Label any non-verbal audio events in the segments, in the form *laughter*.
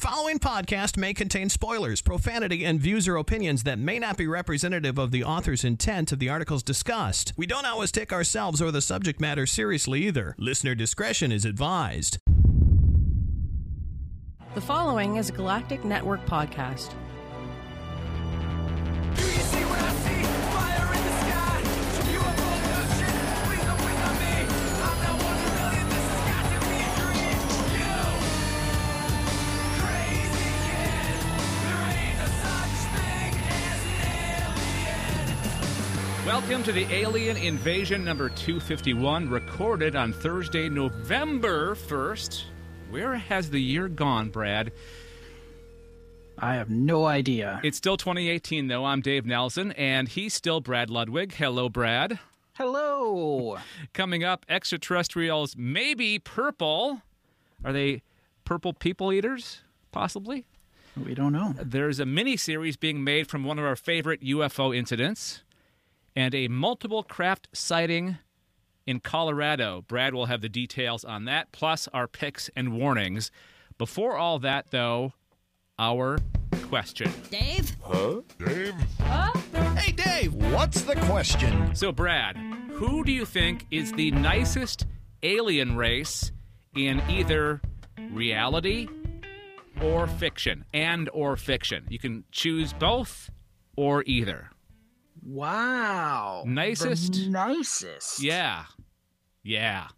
following podcast may contain spoilers, profanity, and views or opinions that may not be representative of the author's intent of the articles discussed. We don't always take ourselves or the subject matter seriously either. Listener discretion is advised. The following is a Galactic Network podcast. Welcome to the Alien Invasion number 251, recorded on Thursday, November 1st. Where has the year gone, Brad? I have no idea. It's still 2018, though. I'm Dave Nelson, and he's still Brad Ludwig. Hello, Brad. Hello. *laughs* Coming up, extraterrestrials maybe purple. Are they purple people eaters? Possibly. We don't know. There's a mini series being made from one of our favorite UFO incidents and a multiple craft sighting in Colorado. Brad will have the details on that, plus our picks and warnings. Before all that, though, our question. Dave? Huh? Dave? Huh? Hey, Dave! What's the question? So, Brad, who do you think is the nicest alien race in either reality or fiction? And or fiction. You can choose both or either. Wow. Nicest? The nicest. Yeah. Yeah.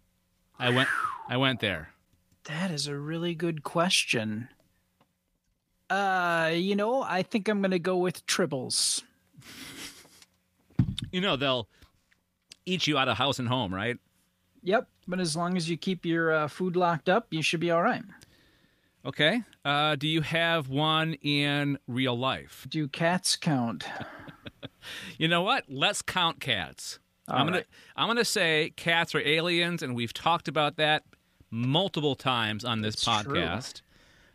I went I went there. That is a really good question. Uh, you know, I think I'm going to go with tribbles. You know, they'll eat you out of house and home, right? Yep, but as long as you keep your uh, food locked up, you should be all right. Okay. Uh, do you have one in real life? Do cats count? *laughs* You know what? Let's count cats. All I'm gonna right. I'm gonna say cats are aliens, and we've talked about that multiple times on this That's true. podcast.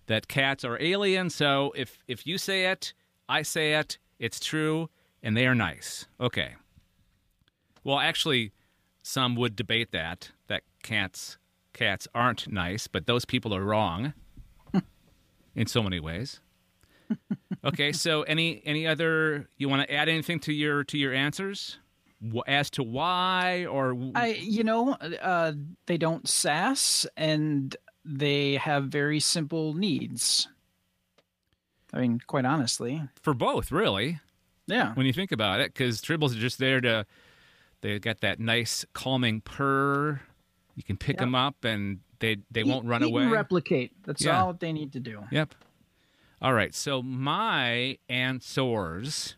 That cats are aliens. So if if you say it, I say it. It's true, and they are nice. Okay. Well, actually, some would debate that that cats cats aren't nice, but those people are wrong *laughs* in so many ways. Okay, so any any other you want to add anything to your to your answers as to why or I, you know, uh, they don't sass and they have very simple needs. I mean, quite honestly, for both really yeah. when you think about it because tribbles are just there to they got that nice calming purr you can pick Yep. them up and they they won't run away replicate. That's Yeah. all they need to do. Yep. All right. So my answers,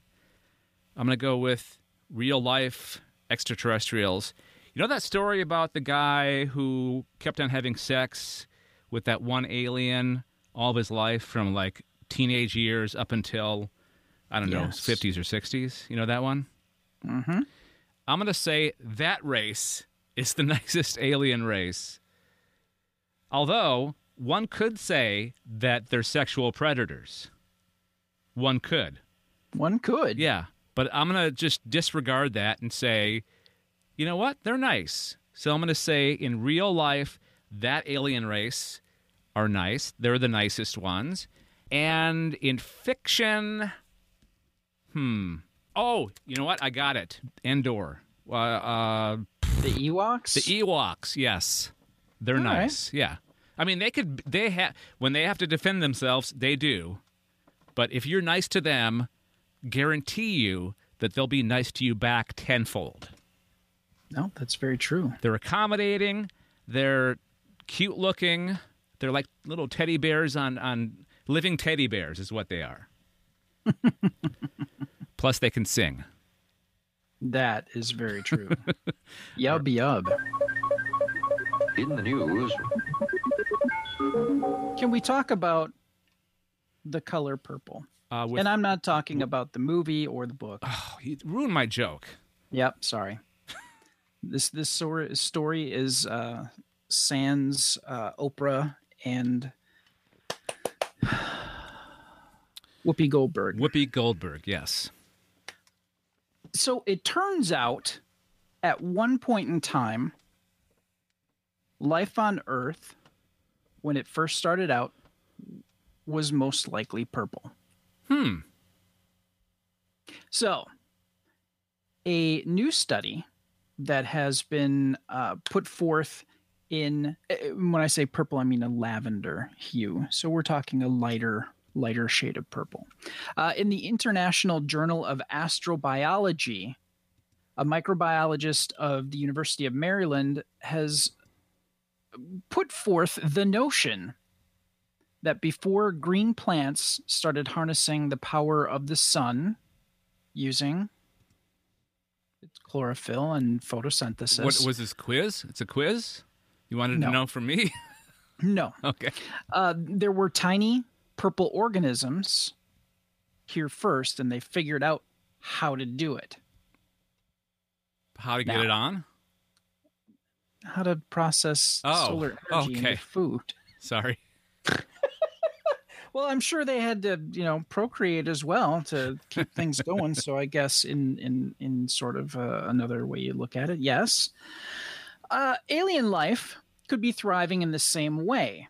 I'm going to go with real life extraterrestrials. You know that story about the guy who kept on having sex with that one alien all of his life from like teenage years up until I don't know, Yes. 50s or 60s. You know that one? Mm-hmm. I'm going to say that race is the *laughs* nicest alien race. Although one could say that they're sexual predators. One could. One could. Yeah. But I'm going to just disregard that and say, you know what? They're nice. So I'm going to say in real life, that alien race are nice. They're the nicest ones. And in fiction, hmm. Oh, you know what? I got it. Endor. Uh, uh, The Ewoks. the Ewoks, yes, they're All right. nice. Yeah, I mean they could they have when they have to defend themselves, they do. But if you're nice to them, guarantee you that they'll be nice to you back tenfold. no, that's very true. They're accommodating. They're cute looking. They're like little teddy bears on on living teddy bears is what they are. *laughs* Plus, they can sing. That is very true. *laughs* yub yub. In the news, Can we talk about the color purple? Uh, with, and I'm not talking about the movie or the book. oh, you ruined my joke. Yep, sorry. *laughs* this this story is uh, Sans, uh, Oprah, and *sighs* Whoopi Goldberg. Whoopi Goldberg. Yes. so it turns out at one point in time life on earth when it first started out was most likely purple. Hmm. So, a new study that has been uh, put forth in uh, when I say purple, I mean a lavender hue. So we're talking a lighter, lighter shade of purple. Uh, in the International Journal of Astrobiology, a microbiologist of the University of Maryland has put forth the notion that before green plants started harnessing the power of the sun using its chlorophyll and photosynthesis. What was this quiz? It's a quiz. You wanted No. to know from me? *laughs* No, *laughs* okay. uh, there were tiny purple organisms here first, and they figured out how to do it, How to get Now. it on? How to process Oh, solar energy okay. into food. *laughs* Sorry. *laughs* Well, I'm sure they had to, you know, procreate as well to keep things *laughs* going. So I guess in in in sort of uh, another way you look at it, yes, uh, alien life could be thriving in the same way.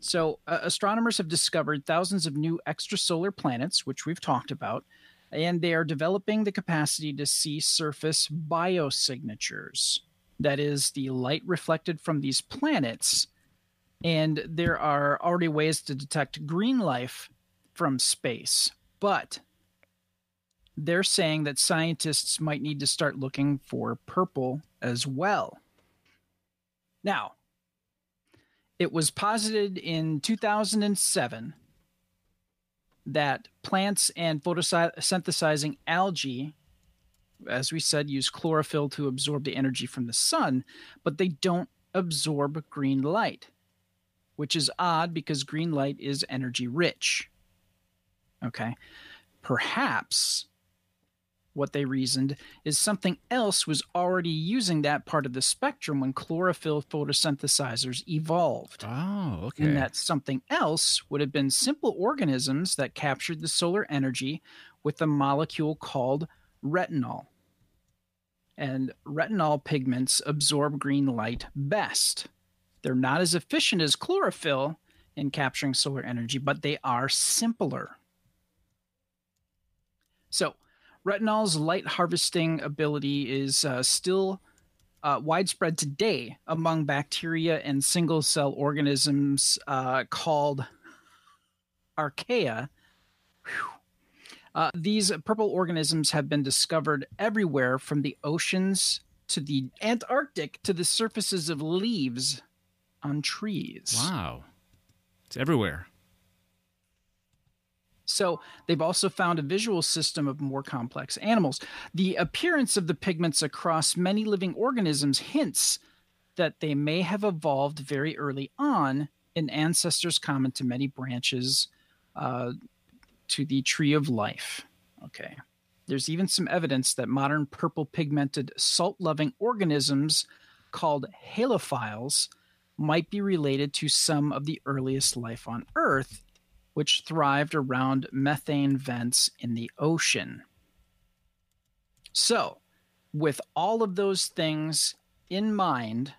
So uh, astronomers have discovered thousands of new extrasolar planets, which we've talked about, and they are developing the capacity to see surface biosignatures. That is the light reflected from these planets. And there are already ways to detect green life from space but they're saying that scientists might need to start looking for purple as well. Now it was posited in 2007 that plants and photosynthesizing algae as we said use chlorophyll to absorb the energy from the sun but they don't absorb green light which is odd because green light is energy rich. Okay. Perhaps what they reasoned is something else was already using that part of the spectrum when chlorophyll photosynthesizers evolved. Oh, okay. And that something else would have been simple organisms that captured the solar energy with a molecule called retinol. And retinol pigments absorb green light best. They're not as efficient as chlorophyll in capturing solar energy, but they are simpler. So, retinol's light harvesting ability is uh, still uh, widespread today among bacteria and single cell organisms uh, called archaea. Whew. Uh, these purple organisms have been discovered everywhere from the oceans to the Antarctic to the surfaces of leaves on trees. wow. It's everywhere. So they've also found a visual system of more complex animals. The appearance of the pigments across many living organisms hints that they may have evolved very early on in ancestors common to many branches uh, to the tree of life. Okay. There's even some evidence that modern purple pigmented salt loving organisms called halophiles might be related to some of the earliest life on Earth, which thrived around methane vents in the ocean. So, with all of those things in mind,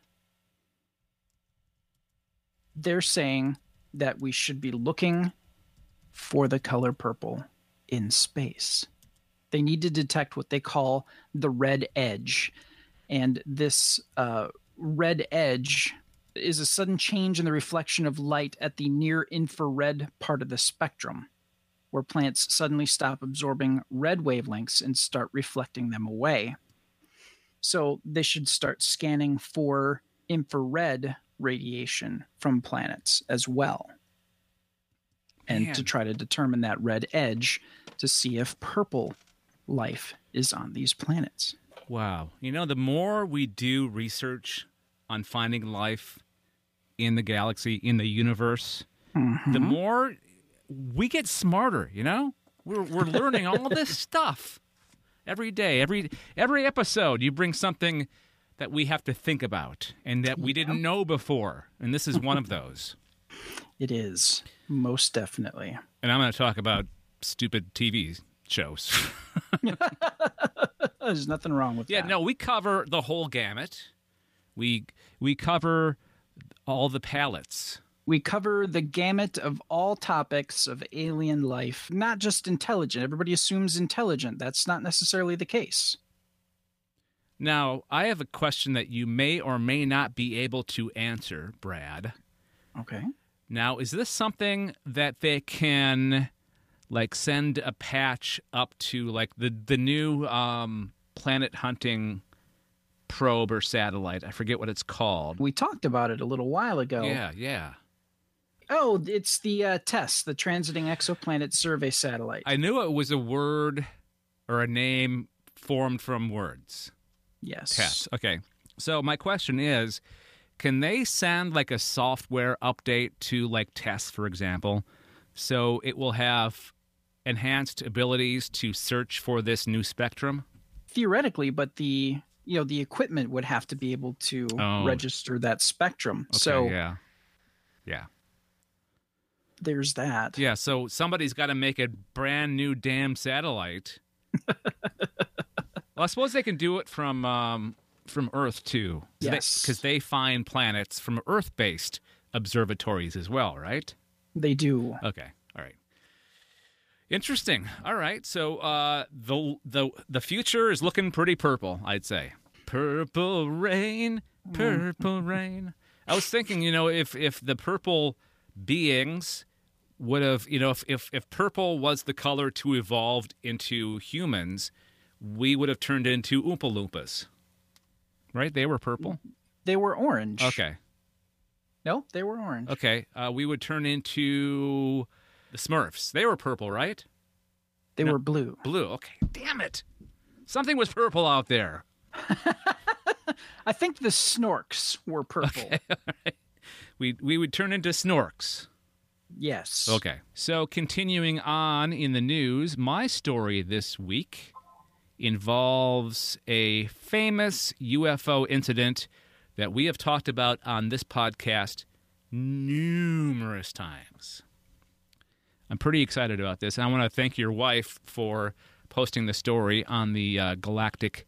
they're saying that we should be looking for the color purple in space. They need to detect what they call the red edge. And this uh, red edge is a sudden change in the reflection of light at the near infrared part of the spectrum, where plants suddenly stop absorbing red wavelengths and start reflecting them away. So they should start scanning for infrared radiation from planets as well. And Man. to try to determine that red edge to see if purple life is on these planets. Wow. You know, the more we do research on finding life in the galaxy, in the universe, the mm-hmm. more we get smarter, you know? We're we're learning all this *laughs* stuff every day. Every every episode you bring something that we have to think about and that we didn't know before. And this is one of those. It is, most definitely. And I'm going to talk about stupid TV shows. *laughs* There's nothing wrong with Yeah, that. Yeah, no, we cover the whole gamut. We we cover all the palettes We cover the gamut of all topics of alien life, not just intelligent. Everybody assumes intelligent. That's not necessarily the case. Now, I have a question that you may or may not be able to answer, Brad. Okay. Now, is this something that they can like send a patch up to like the the new um, planet hunting probe or satellite? I forget what it's called. We talked about it a little while ago. Yeah, yeah. Oh, it's the uh, TESS, the Transiting Exoplanet Survey Satellite. I knew it was a word or a name formed from words. yes. Test. Okay. So my question is, can they send like a software update to like TESS, for example, so it will have enhanced abilities to search for this new spectrum? Theoretically, but the you know the equipment would have to be able to Oh. register that spectrum. Okay, so yeah, yeah, there's that. yeah. So somebody's got to make a brand new damn satellite. *laughs* well, I suppose they can do it from um, from Earth too. Yes. because they find planets from Earth-based observatories as well, right? They do. Okay. All right. Interesting. All right. So uh, the the the future is looking pretty purple, I'd say. Purple rain, purple rain. I was thinking, you know, if if the purple beings would have, you know, if if, if purple was the color to evolved into humans, we would have turned into Oompa Loompas. Right? They were purple. They were orange. Okay. No, they were orange. Okay. Uh, we would turn into the Smurfs. They were purple, right? They were blue. Blue. Okay. Damn it. Something was purple out there. *laughs* I think the Snorks were purple. Okay. *laughs* We we would turn into Snorks. Yes. Okay. So continuing on in the news, my story this week involves a famous UFO incident that we have talked about on this podcast numerous times. I'm pretty excited about this. And I want to thank your wife for posting the story on the uh, Galactic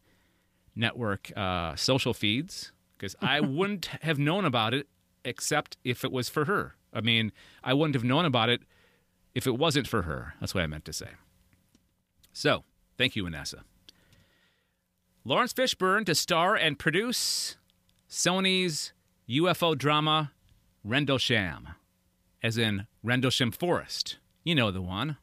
Network uh, social feeds because I *laughs* wouldn't have known about it except if it was for her. I mean, I wouldn't have known about it if it wasn't for her. That's what I meant to say. So, thank you, Vanessa. Laurence Fishburne to star and produce Sony's UFO drama Rendlesham, as in Rendlesham Forest. You know the one.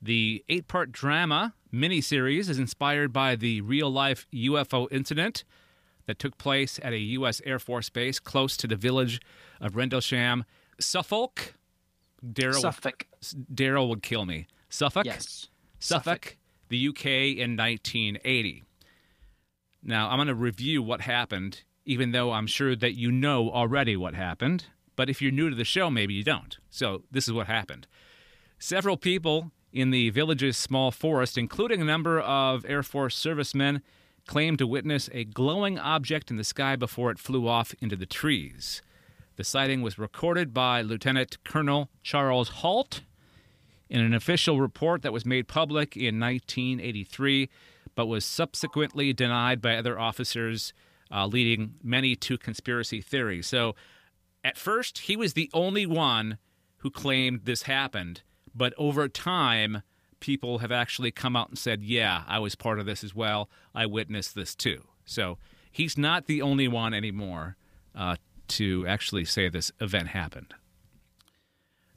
The eight part drama miniseries is inspired by the real life UFO incident that took place at a U.S. Air Force base close to the village of Rendlesham, Suffolk. Daryl Suffolk. Daryl would kill me. Suffolk? Yes. Suffolk, the UK in 1980. Now, I'm going to review what happened, even though I'm sure that you know already what happened. But if you're new to the show, maybe you don't. So, this is what happened. Several people in the village's small forest, including a number of Air Force servicemen, claimed to witness a glowing object in the sky before it flew off into the trees. The sighting was recorded by Lieutenant Colonel Charles Halt in an official report that was made public in 1983, but was subsequently denied by other officers, uh, leading many to conspiracy theories. So, at first, he was the only one who claimed this happened, but over time, people have actually come out and said, Yeah, I was part of this as well. I witnessed this too. So, he's not the only one anymore uh, to actually say this event happened.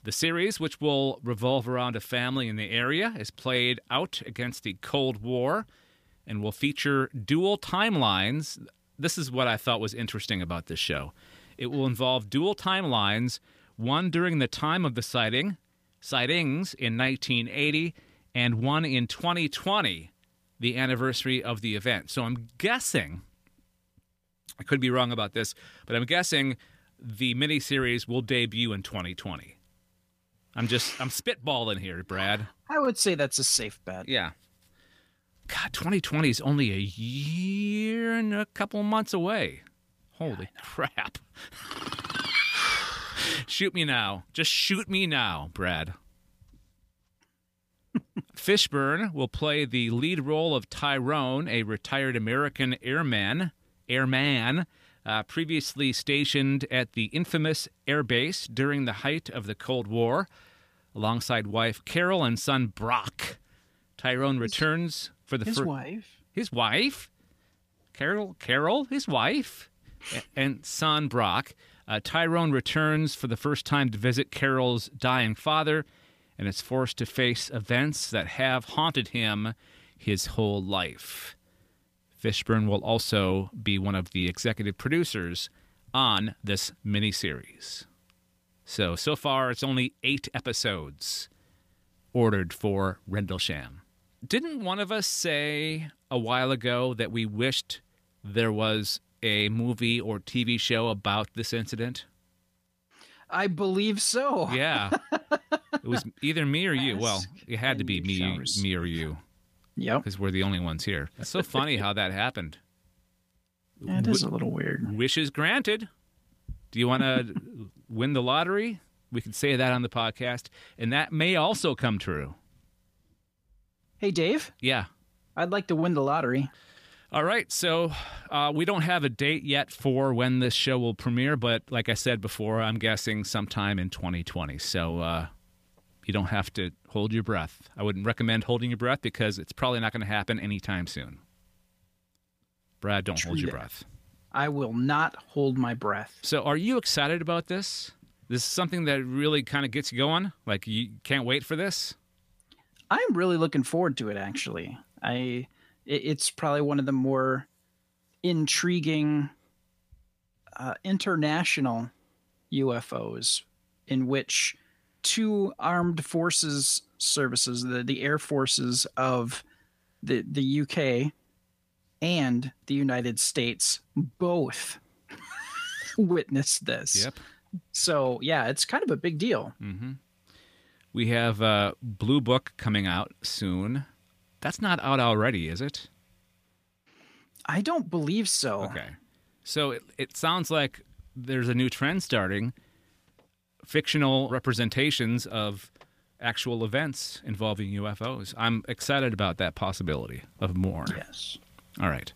The series, which will revolve around a family in the area, is played out against the Cold War and will feature dual timelines. This is what I thought was interesting about this show. It will involve dual timelines, one during the time of the sighting, sightings in 1980, and one in 2020, the anniversary of the event. So I'm guessing, I could be wrong about this, but I'm guessing the miniseries will debut in 2020. I'm just I'm spitballing here, Brad. I would say that's a safe bet. Yeah. God, 2020 is only a year and a couple months away. Holy crap. *sighs* shoot me now. Just shoot me now, Brad. *laughs* Fishburne will play the lead role of Tyrone, a retired American airman, airman uh, previously stationed at the infamous air base during the height of the Cold War, alongside wife Carol and son Brock. Tyrone returns for the His fir- wife. his wife, Carol, Carol, his wife, and son Brock. Uh, Tyrone returns for the first time to visit Carol's dying father, and is forced to face events that have haunted him his whole life. Fishburne will also be one of the executive producers on this miniseries. So, so far, it's only eight episodes ordered for Rendlesham. Didn't one of us say a while ago that we wished there was a movie or TV show about this incident? I believe so. Yeah. it was *laughs* either me or you. Well, it had to be me, me or you, Yep. because we're the only ones here. It's so funny how that happened. *laughs* That is a little weird. Wishes granted. Do you want to *laughs* win the lottery? We could say that on the podcast, and that may also come true. Hey, Dave, Yeah. I'd like to win the lottery. All right, so uh, we don't have a date yet for when this show will premiere, but like I said before, I'm guessing sometime in 2020. So uh, you don't have to hold your breath. I wouldn't recommend holding your breath because it's probably not going to happen anytime soon. Brad, don't hold your breath. I will not hold my breath. So, are you excited about this? This is something that really kind of gets you going. Like you can't wait for this. I'm really looking forward to it. Actually, I it, it's probably one of the more intriguing uh, international UFOs in which two armed forces services, the the air forces of the the UK and the United States, both *laughs* witnessed this. Yep. So yeah, it's kind of a big deal. We have uh, Blue Book coming out soon. That's not out already, is it? I don't believe so. Okay. So it, it sounds like there's a new trend starting fictional representations of actual events involving UFOs. I'm excited about that possibility of more. Yes. All right.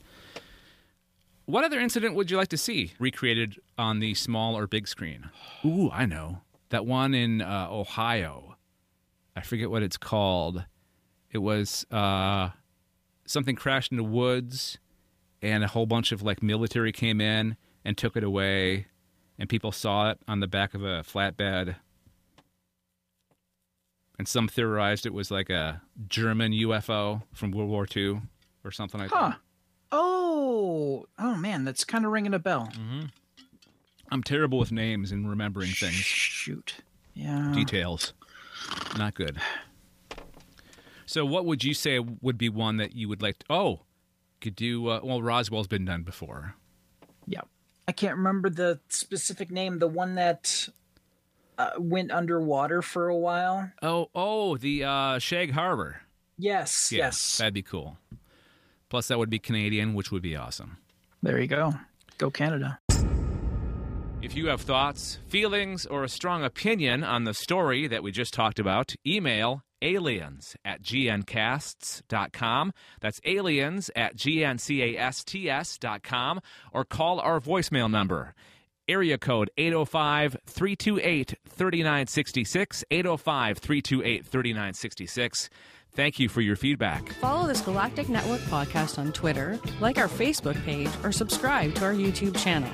What other incident would you like to see recreated on the small or big screen? Ooh, I know. That one in uh, Ohio. I forget what it's called. It was uh, something crashed in the woods, and a whole bunch of like military came in and took it away, and people saw it on the back of a flatbed. And some theorized it was like a German UFO from World War II or something like Huh. that. Oh, oh man, that's kind of ringing a bell. I'm terrible with names and remembering things. Shoot. Yeah. Details. Not good. So, what would you say would be one that you would like to? Oh, could do. Uh, well, Roswell's been done before. Yeah. I can't remember the specific name. The one that uh, went underwater for a while. Oh, oh, the uh, Shag Harbor. Yes. Yeah, Yes. That'd be cool. Plus, that would be Canadian, which would be awesome. There you go. Go Canada. If you have thoughts, feelings, or a strong opinion on the story that we just talked about, email aliens at gncasts.com. That's aliens at gncasts.com or call our voicemail number. Area code 805 328 3966. 805 328 3966. Thank you for your feedback. Follow this Galactic Network podcast on Twitter, like our Facebook page, or subscribe to our YouTube channel.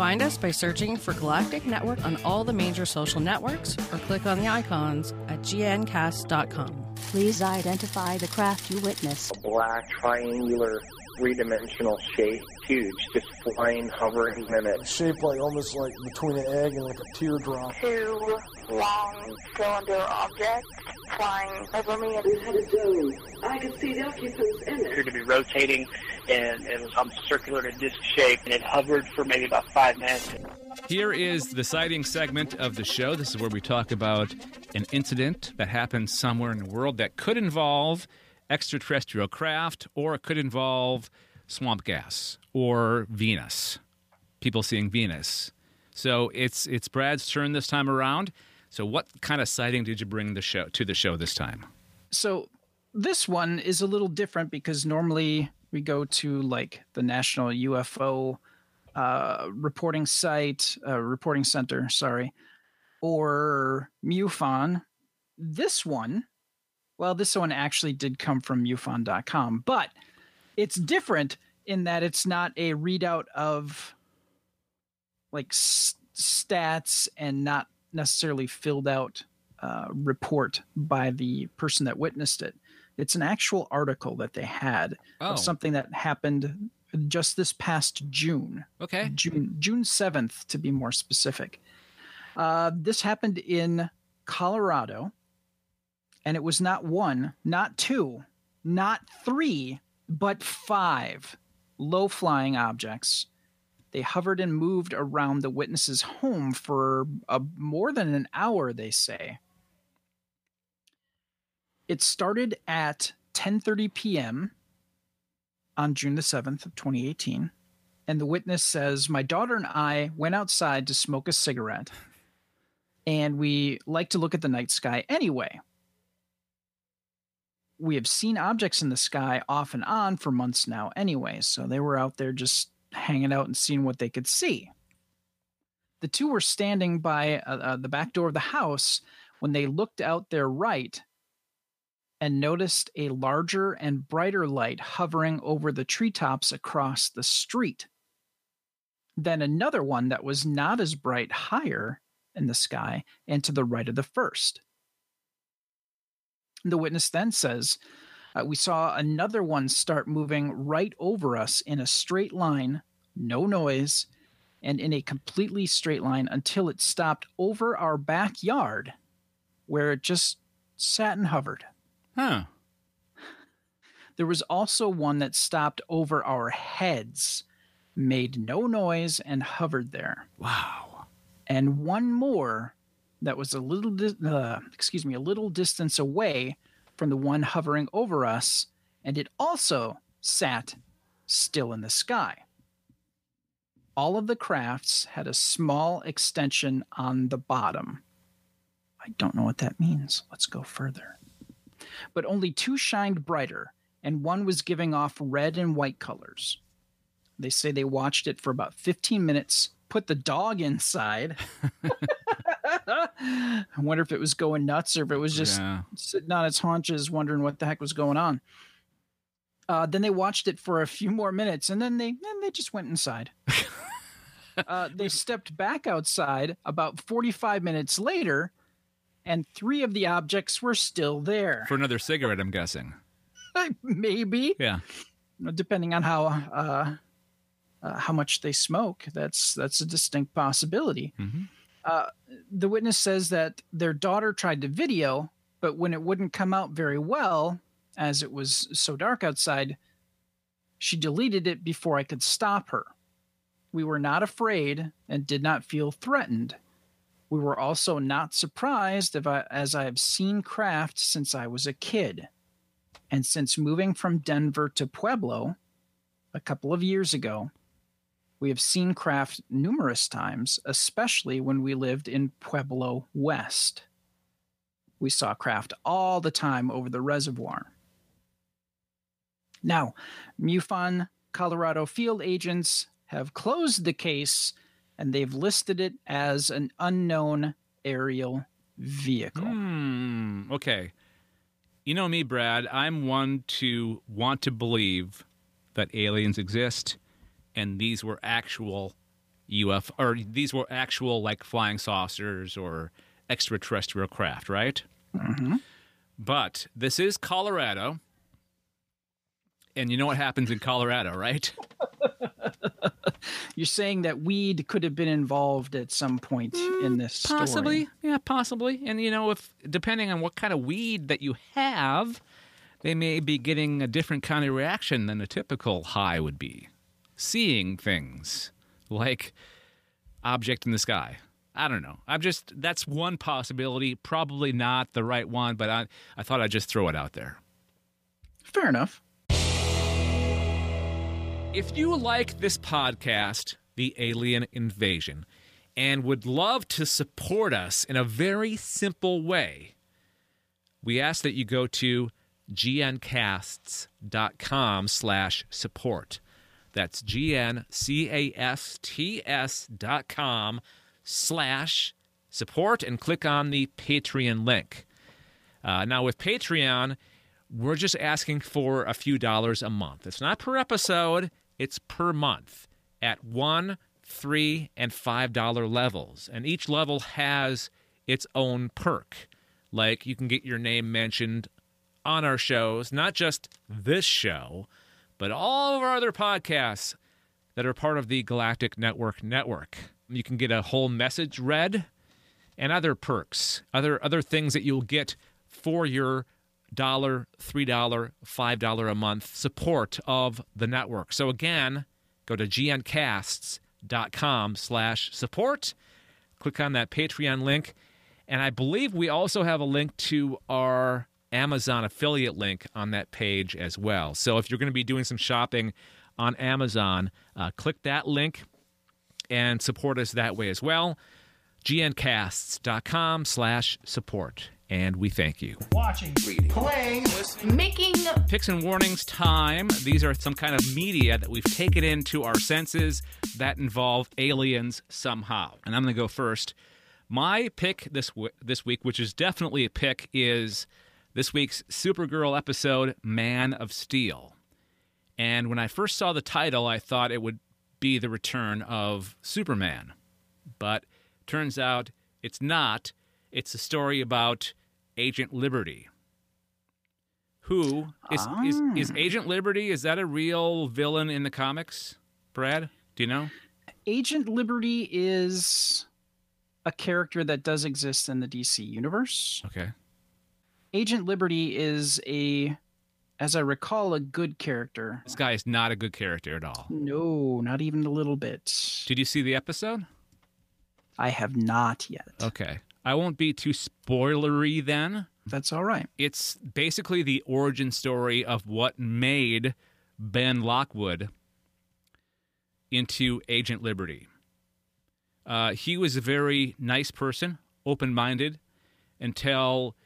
Find us by searching for Galactic Network on all the major social networks or click on the icons at gncast.com. Please identify the craft you witnessed. A black triangular three-dimensional shape, huge, just flying, hovering in it. shaped like almost like between an egg and like a teardrop. two long cylinder objects flying over me. I could see the occupants in it. appeared to be rotating, and it was on circular to disc shape, and it hovered for maybe about five minutes. Here is the sighting segment of the show. This is where we talk about an incident that happened somewhere in the world that could involve extraterrestrial craft or it could involve swamp gas or Venus. People seeing Venus. So it's it's Brad's turn this time around. So what kind of sighting did you bring the show to the show this time? So this one is a little different because normally we go to like the National UFO uh, reporting site, uh, reporting center, sorry, or MUFON. This one, well, this one actually did come from MUFON.com, but it's different in that it's not a readout of like s- stats and not necessarily filled out uh, report by the person that witnessed it. It's an actual article that they had Oh. of something that happened just this past June. Okay. June June seventh to be more specific. Uh, this happened in Colorado, and it was not one, not two, not three, but five low flying objects. They hovered and moved around the witness's home for uh, more than an hour, they say. It started at 10:30 p.m. on June the 7th of 2018, and the witness says, "My daughter and I went outside to smoke a cigarette, and we like to look at the night sky anyway. We have seen objects in the sky off and on for months now anyway, so they were out there just hanging out and seeing what they could see." The two were standing by uh, uh, the back door of the house when they looked out their right and noticed a larger and brighter light hovering over the treetops across the street. Then another one that was not as bright higher in the sky and to the right of the first. The witness then says, uh, We saw another one start moving right over us in a straight line, no noise, and in a completely straight line until it stopped over our backyard, where it just sat and hovered. Huh. There was also one that stopped over our heads, made no noise, and hovered there. Wow. And one more that was a little, dis- uh, excuse me, a little distance away from the one hovering over us, and it also sat still in the sky. All of the crafts had a small extension on the bottom. I don't know what that means. Let's go further. But only two shined brighter, and one was giving off red and white colors. They say they watched it for about 15 minutes, put the dog inside. *laughs* I wonder if it was going nuts or if it was just Yeah. sitting on its haunches, wondering what the heck was going on. Uh, then they watched it for a few more minutes, and then they then they just went inside. *laughs* uh, they stepped back outside about 45 minutes later, and three of the objects were still there. For another cigarette, I'm guessing. *laughs* Maybe, Yeah. depending on how uh, uh, how much they smoke. That's that's a distinct possibility. Mhm. Uh, the witness says that their daughter tried to video, but when it wouldn't come out very well, as it was so dark outside, she deleted it before I could stop her. We were not afraid and did not feel threatened. We were also not surprised if I, as I have seen craft since I was a kid. And since moving from Denver to Pueblo a couple of years ago, we have seen craft numerous times, especially when we lived in Pueblo West. We saw craft all the time over the reservoir. Now, MUFON Colorado field agents have closed the case and they've listed it as an unknown aerial vehicle. Hmm. Okay. You know me, Brad. I'm one to want to believe that aliens exist, and these were actual UFO, or these were actual like flying saucers or extraterrestrial craft, right? Mm-hmm. But this is Colorado, and you know what happens in Colorado, right? *laughs* *laughs* You're saying that weed could have been involved at some point in mm, this story. Possibly, yeah, possibly. And you know, if depending on what kind of weed that you have, they may be getting a different kind of reaction than a typical high would be. Seeing things like object in the sky. I don't know. I'm just that's one possibility. Probably not the right one, but I I thought I'd just throw it out there. Fair enough. If you like this podcast, The Alien Invasion, and would love to support us in a very simple way, we ask that you go to gncasts.com slash support. That's G-N-C-A-S-T-S dot com slash support and click on the Patreon link. Uh, now, with Patreon, we're just asking for a few dollars a month. It's not per episode, it's per month at one, three, and five dollar levels. And each level has its own perk. Like you can get your name mentioned on our shows, not just this show, but all of our other podcasts that are part of the Galactic Network network. You can get a whole message read and other perks, other other things that you'll get for your dollar, three dollar, five dollar a month support of the network. So again, go to gncasts.com slash support, click on that Patreon link, and I believe we also have a link to our Amazon affiliate link on that page as well. So if you're going to be doing some shopping on Amazon, uh, click that link and support us that way as well. gncasts.com slash support. And we thank you. Watching, reading, playing, listening, making picks and warnings time. These are some kind of media that we've taken into our senses that involve aliens somehow. And I'm going to go first. My pick this w- this week, which is definitely a pick, is this week's Supergirl episode, Man of Steel. And when I first saw the title, I thought it would be the return of Superman. But turns out it's not. It's a story about Agent Liberty. Who is, Ah. is is Agent Liberty? Is that a real villain in the comics? Brad, do you know? Agent Liberty is a character that does exist in the DC universe. Okay. Agent Liberty is a, as I recall, a good character. This guy is not a good character at all. No, not even a little bit. Did you see the episode? I have not yet. Okay. I won't be too spoilery then. That's all right. It's basically the origin story of what made Ben Lockwood into Agent Liberty. Uh, he was a very nice person, open minded, until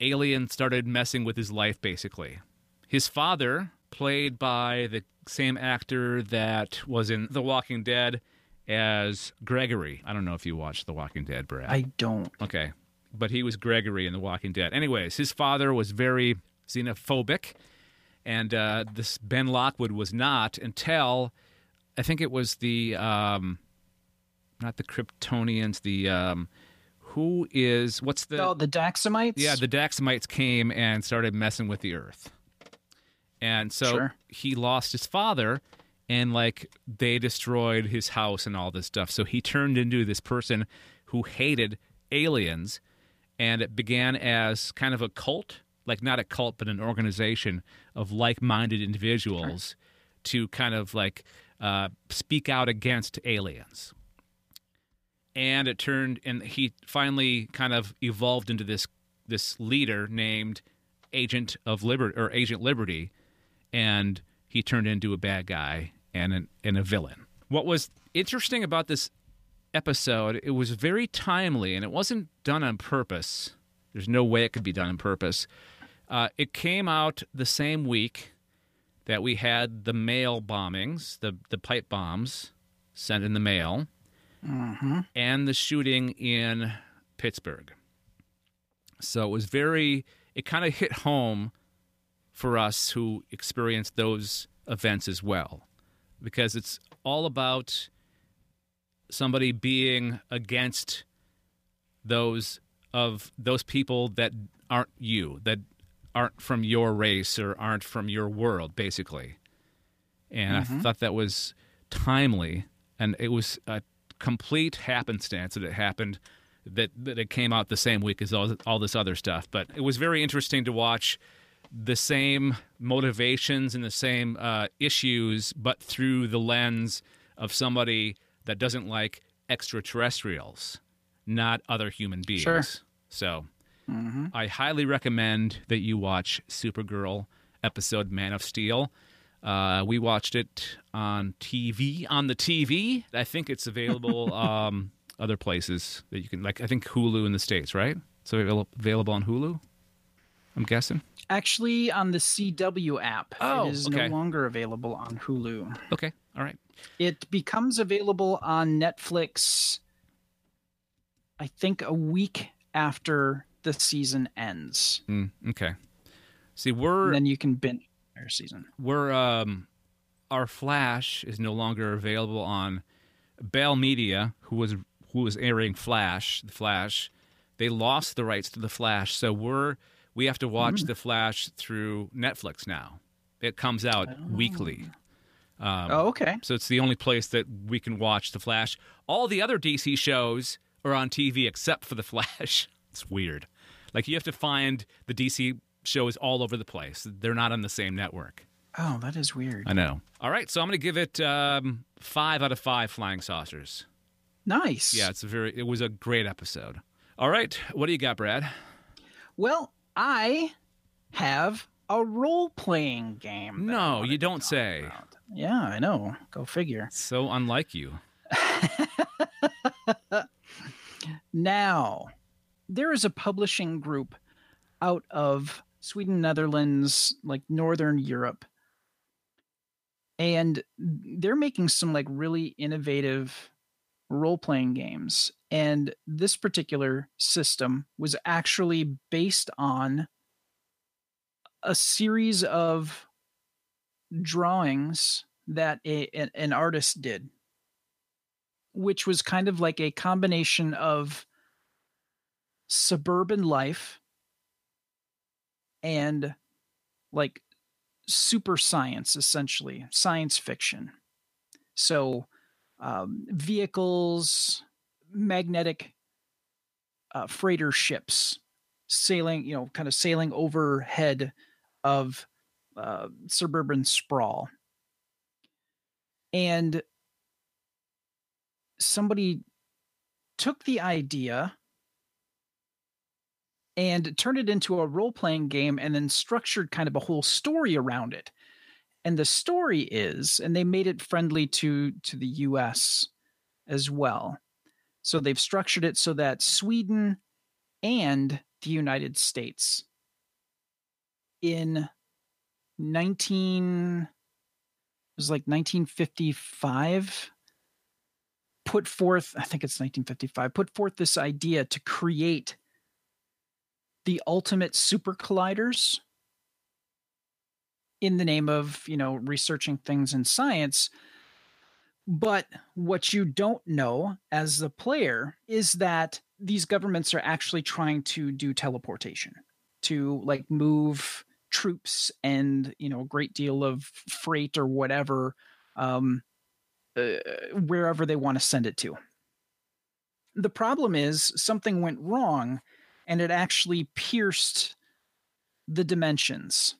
aliens started messing with his life, basically. His father, played by the same actor that was in The Walking Dead as Gregory. I don't know if you watched The Walking Dead, Brad. I don't. Okay. But he was Gregory in The Walking Dead. Anyways, his father was very xenophobic, and uh, this Ben Lockwood was not until I think it was the um, not the Kryptonians, the um, who is what's the oh the Daxamites? yeah the Daxamites came and started messing with the Earth, and so Sure. he lost his father, and like they destroyed his house and all this stuff. So he turned into this person who hated aliens, and it began as kind of a cult, like not a cult, but an organization of like-minded individuals to kind of like uh, speak out against aliens. And it turned, and he finally kind of evolved into this this leader named Agent of Liberty or Agent Liberty, and he turned into a bad guy and an, and a villain. What was interesting about this episode, it was very timely and it wasn't done on purpose. There's no way it could be done on purpose. Uh, it came out the same week that we had the mail bombings, the the pipe bombs sent in the mail, Mm-hmm. and the shooting in Pittsburgh. So it was very, it kind of hit home for us who experienced those events as well, because it's all about somebody being against those of those people that aren't you, that aren't from your race or aren't from your world, basically. And I Mhm. thought that was timely, and it was a complete happenstance that it happened that that it came out the same week as all, all this other stuff. But it was very interesting to watch the same motivations and the same uh, issues, but through the lens of somebody that doesn't like extraterrestrials, not other human beings. Sure. So Mm-hmm. I highly recommend that you watch Supergirl episode Man of Steel. Uh, we watched it on TV, on the TV. I think it's available *laughs* um, other places that you can, like, I think Hulu in the States, right? So available on Hulu? I'm guessing. Actually, on the CW app, Oh, it is okay. no longer available on Hulu. Okay, all right. It becomes available on Netflix, I think, a week after the season ends. Mm, okay. See, we're And then you can binge entire season. we're um, our Flash is no longer available on Bell Media, who was who was airing Flash, the Flash. They lost the rights to the Flash, so we're we have to watch the Flash through Netflix now. It comes out weekly. Um, Oh, okay. So it's the only place that we can watch The Flash. All the other DC shows are on TV except for The Flash. *laughs* It's weird. Like you have to find the DC shows all over the place. They're not on the same network. Oh, that is weird. I know. All right, so I'm going to give it um, five out of five flying saucers. Nice. Yeah, it's a very. It was a great episode. All right, what do you got, Brad? Well, I have a role playing game. No, you don't say. about. Yeah, I know. Go figure. So unlike you. *laughs* Now, there is a publishing group out of Sweden, Netherlands, like Northern Europe. And they're making some like really innovative role playing games. And this particular system was actually based on a series of drawings that a, an, artist did, which was kind of like a combination of suburban life and like super science essentially science fiction. So um, vehicles magnetic uh, freighter ships sailing you know kind of sailing overhead of uh, suburban sprawl and somebody took the idea and turned it into a role playing game and then structured kind of a whole story around it. And the story is, and they made it friendly to to the US as well. So they've structured it so that Sweden and the United States in 19 it was like 1955 put forth I think it's 1955 put forth this idea to create the ultimate super colliders in the name of you know researching things in science but what you don't know as the player is that these governments are actually trying to do teleportation to like move troops and you know a great deal of freight or whatever um, uh, wherever they want to send it to the problem is something went wrong and it actually pierced the dimensions.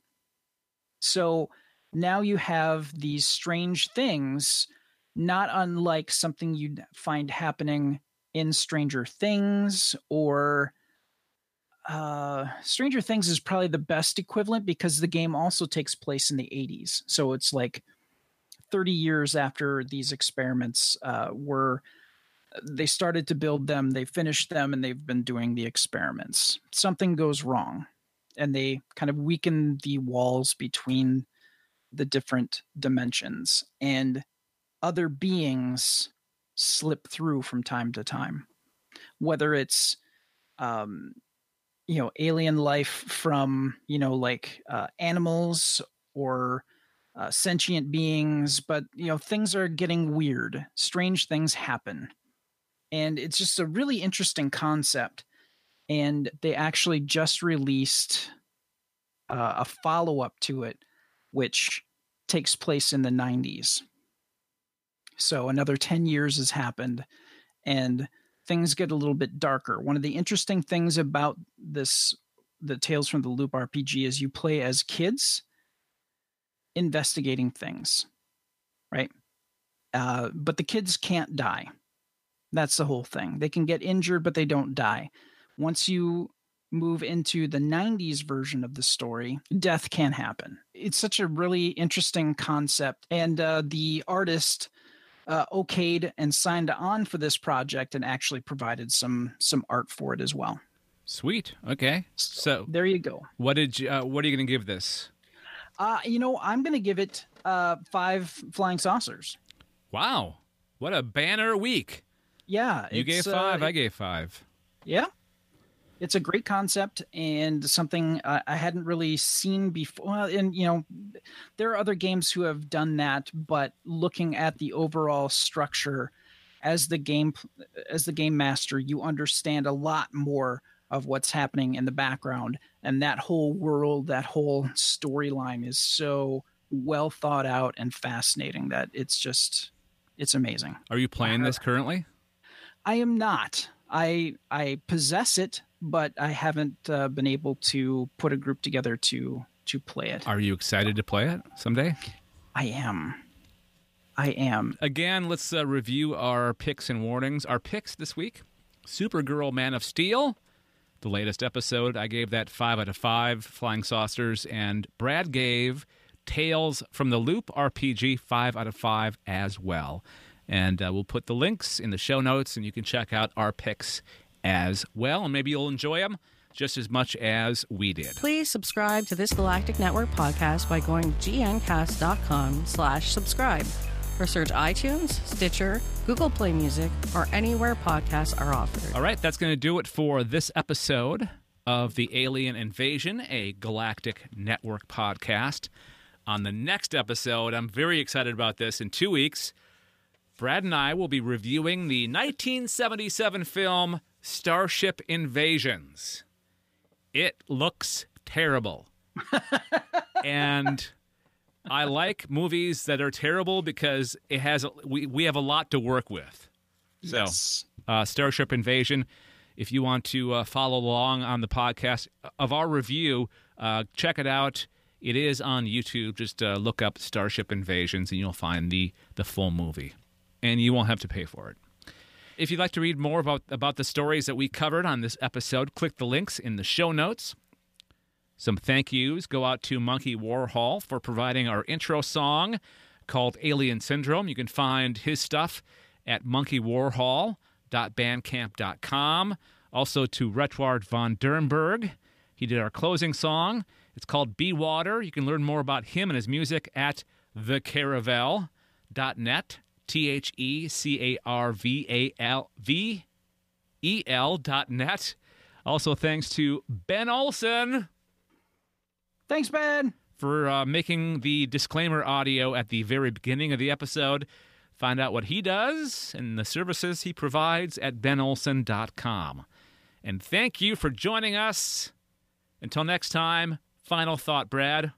So now you have these strange things, not unlike something you'd find happening in Stranger Things or uh, Stranger Things is probably the best equivalent because the game also takes place in the 80s. So it's like 30 years after these experiments uh, were they started to build them, they finished them, and they've been doing the experiments. Something goes wrong, and they kind of weaken the walls between the different dimensions, and other beings slip through from time to time. Whether it's, um, you know, alien life from, you know, like uh, animals or uh, sentient beings, but, you know, things are getting weird. Strange things happen and it's just a really interesting concept and they actually just released uh, a follow-up to it which takes place in the 90s so another 10 years has happened and things get a little bit darker one of the interesting things about this the tales from the loop rpg is you play as kids investigating things right uh, but the kids can't die that's the whole thing. They can get injured, but they don't die. Once you move into the 90s version of the story, death can happen. It's such a really interesting concept. And uh, the artist uh, okayed and signed on for this project and actually provided some some art for it as well. Sweet. Okay. So there you go. What did you, uh, what are you going to give this? Uh, you know, I'm going to give it uh, five flying saucers. Wow. What a banner week. Yeah. You gave five. Uh, I gave five. Yeah. It's a great concept and something uh, I hadn't really seen before. And, you know, there are other games who have done that, but looking at the overall structure as the game as the game master, you understand a lot more of what's happening in the background and that whole world that whole storyline is so well thought out and fascinating that it's just it's amazing are you playing this currently i am not i i possess it but i haven't uh, been able to put a group together to to play it. Are you excited to play it someday? I am. I am. Again let's uh, review our picks and warnings. Our picks this week supergirl man of steel the latest episode. I gave that five out of five flying saucers, and Brad gave Tales from the Loop RPG five out of five as well. And uh, we'll put the links in the show notes, and you can check out our picks as well, and maybe you'll enjoy them just as much as we did. Please subscribe to this Galactic Network podcast by going to gncast.com slash subscribe or search iTunes, Stitcher, Google Play Music, or anywhere podcasts are offered. All right, that's going to do it for this episode of the Alien Invasion, a Galactic Network podcast. On the next episode, I'm very excited about this. In two weeks, Brad and I will be reviewing the 1977 film Starship Invasions. It looks terrible. *laughs* and I like movies that are terrible because it has we we have a lot to work with. So, yes. uh, Starship Invasion. If you want to uh, follow along on the podcast of our review, uh, check it out. It is on YouTube. Just uh, look up Starship Invasions, and you'll find the the full movie, and you won't have to pay for it. If you'd like to read more about about the stories that we covered on this episode, click the links in the show notes. Some thank yous go out to Monkey Warhol for providing our intro song called Alien Syndrome. You can find his stuff at monkeywarhol.bandcamp.com. Also to Retward von Dernberg. He did our closing song. It's called Be Water. You can learn more about him and his music at thecaravel.net. T H E C A R V A L V E L dot net. Also, thanks to Ben Olson Thanks, Ben. For uh, making the disclaimer audio at the very beginning of the episode. Find out what he does and the services he provides at benolson.com. And thank you for joining us. Until next time, final thought, Brad.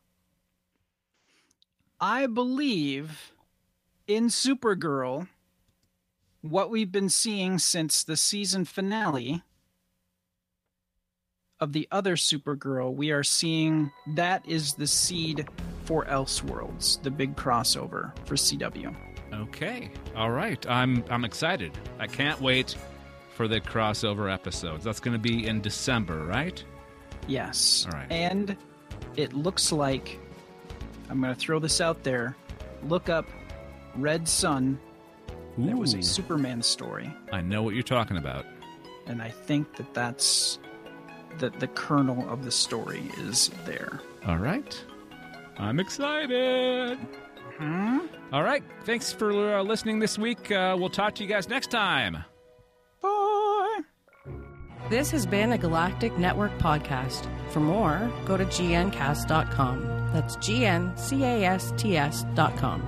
I believe in Supergirl, what we've been seeing since the season finale of the other Supergirl, we are seeing that is the seed for Elseworlds, the big crossover for CW. Okay. All right. I'm I'm excited. I can't wait for the crossover episodes. That's going to be in December, right? Yes. All right. And it looks like I'm going to throw this out there. Look up Red Sun. Ooh. There was a Superman story. I know what you're talking about. And I think that that's that the kernel of the story is there. All right. I'm excited. Hmm? All right. Thanks for uh, listening this week. Uh, we'll talk to you guys next time. Bye. This has been a Galactic Network podcast. For more, go to gncast.com. That's G N C A S T S.com.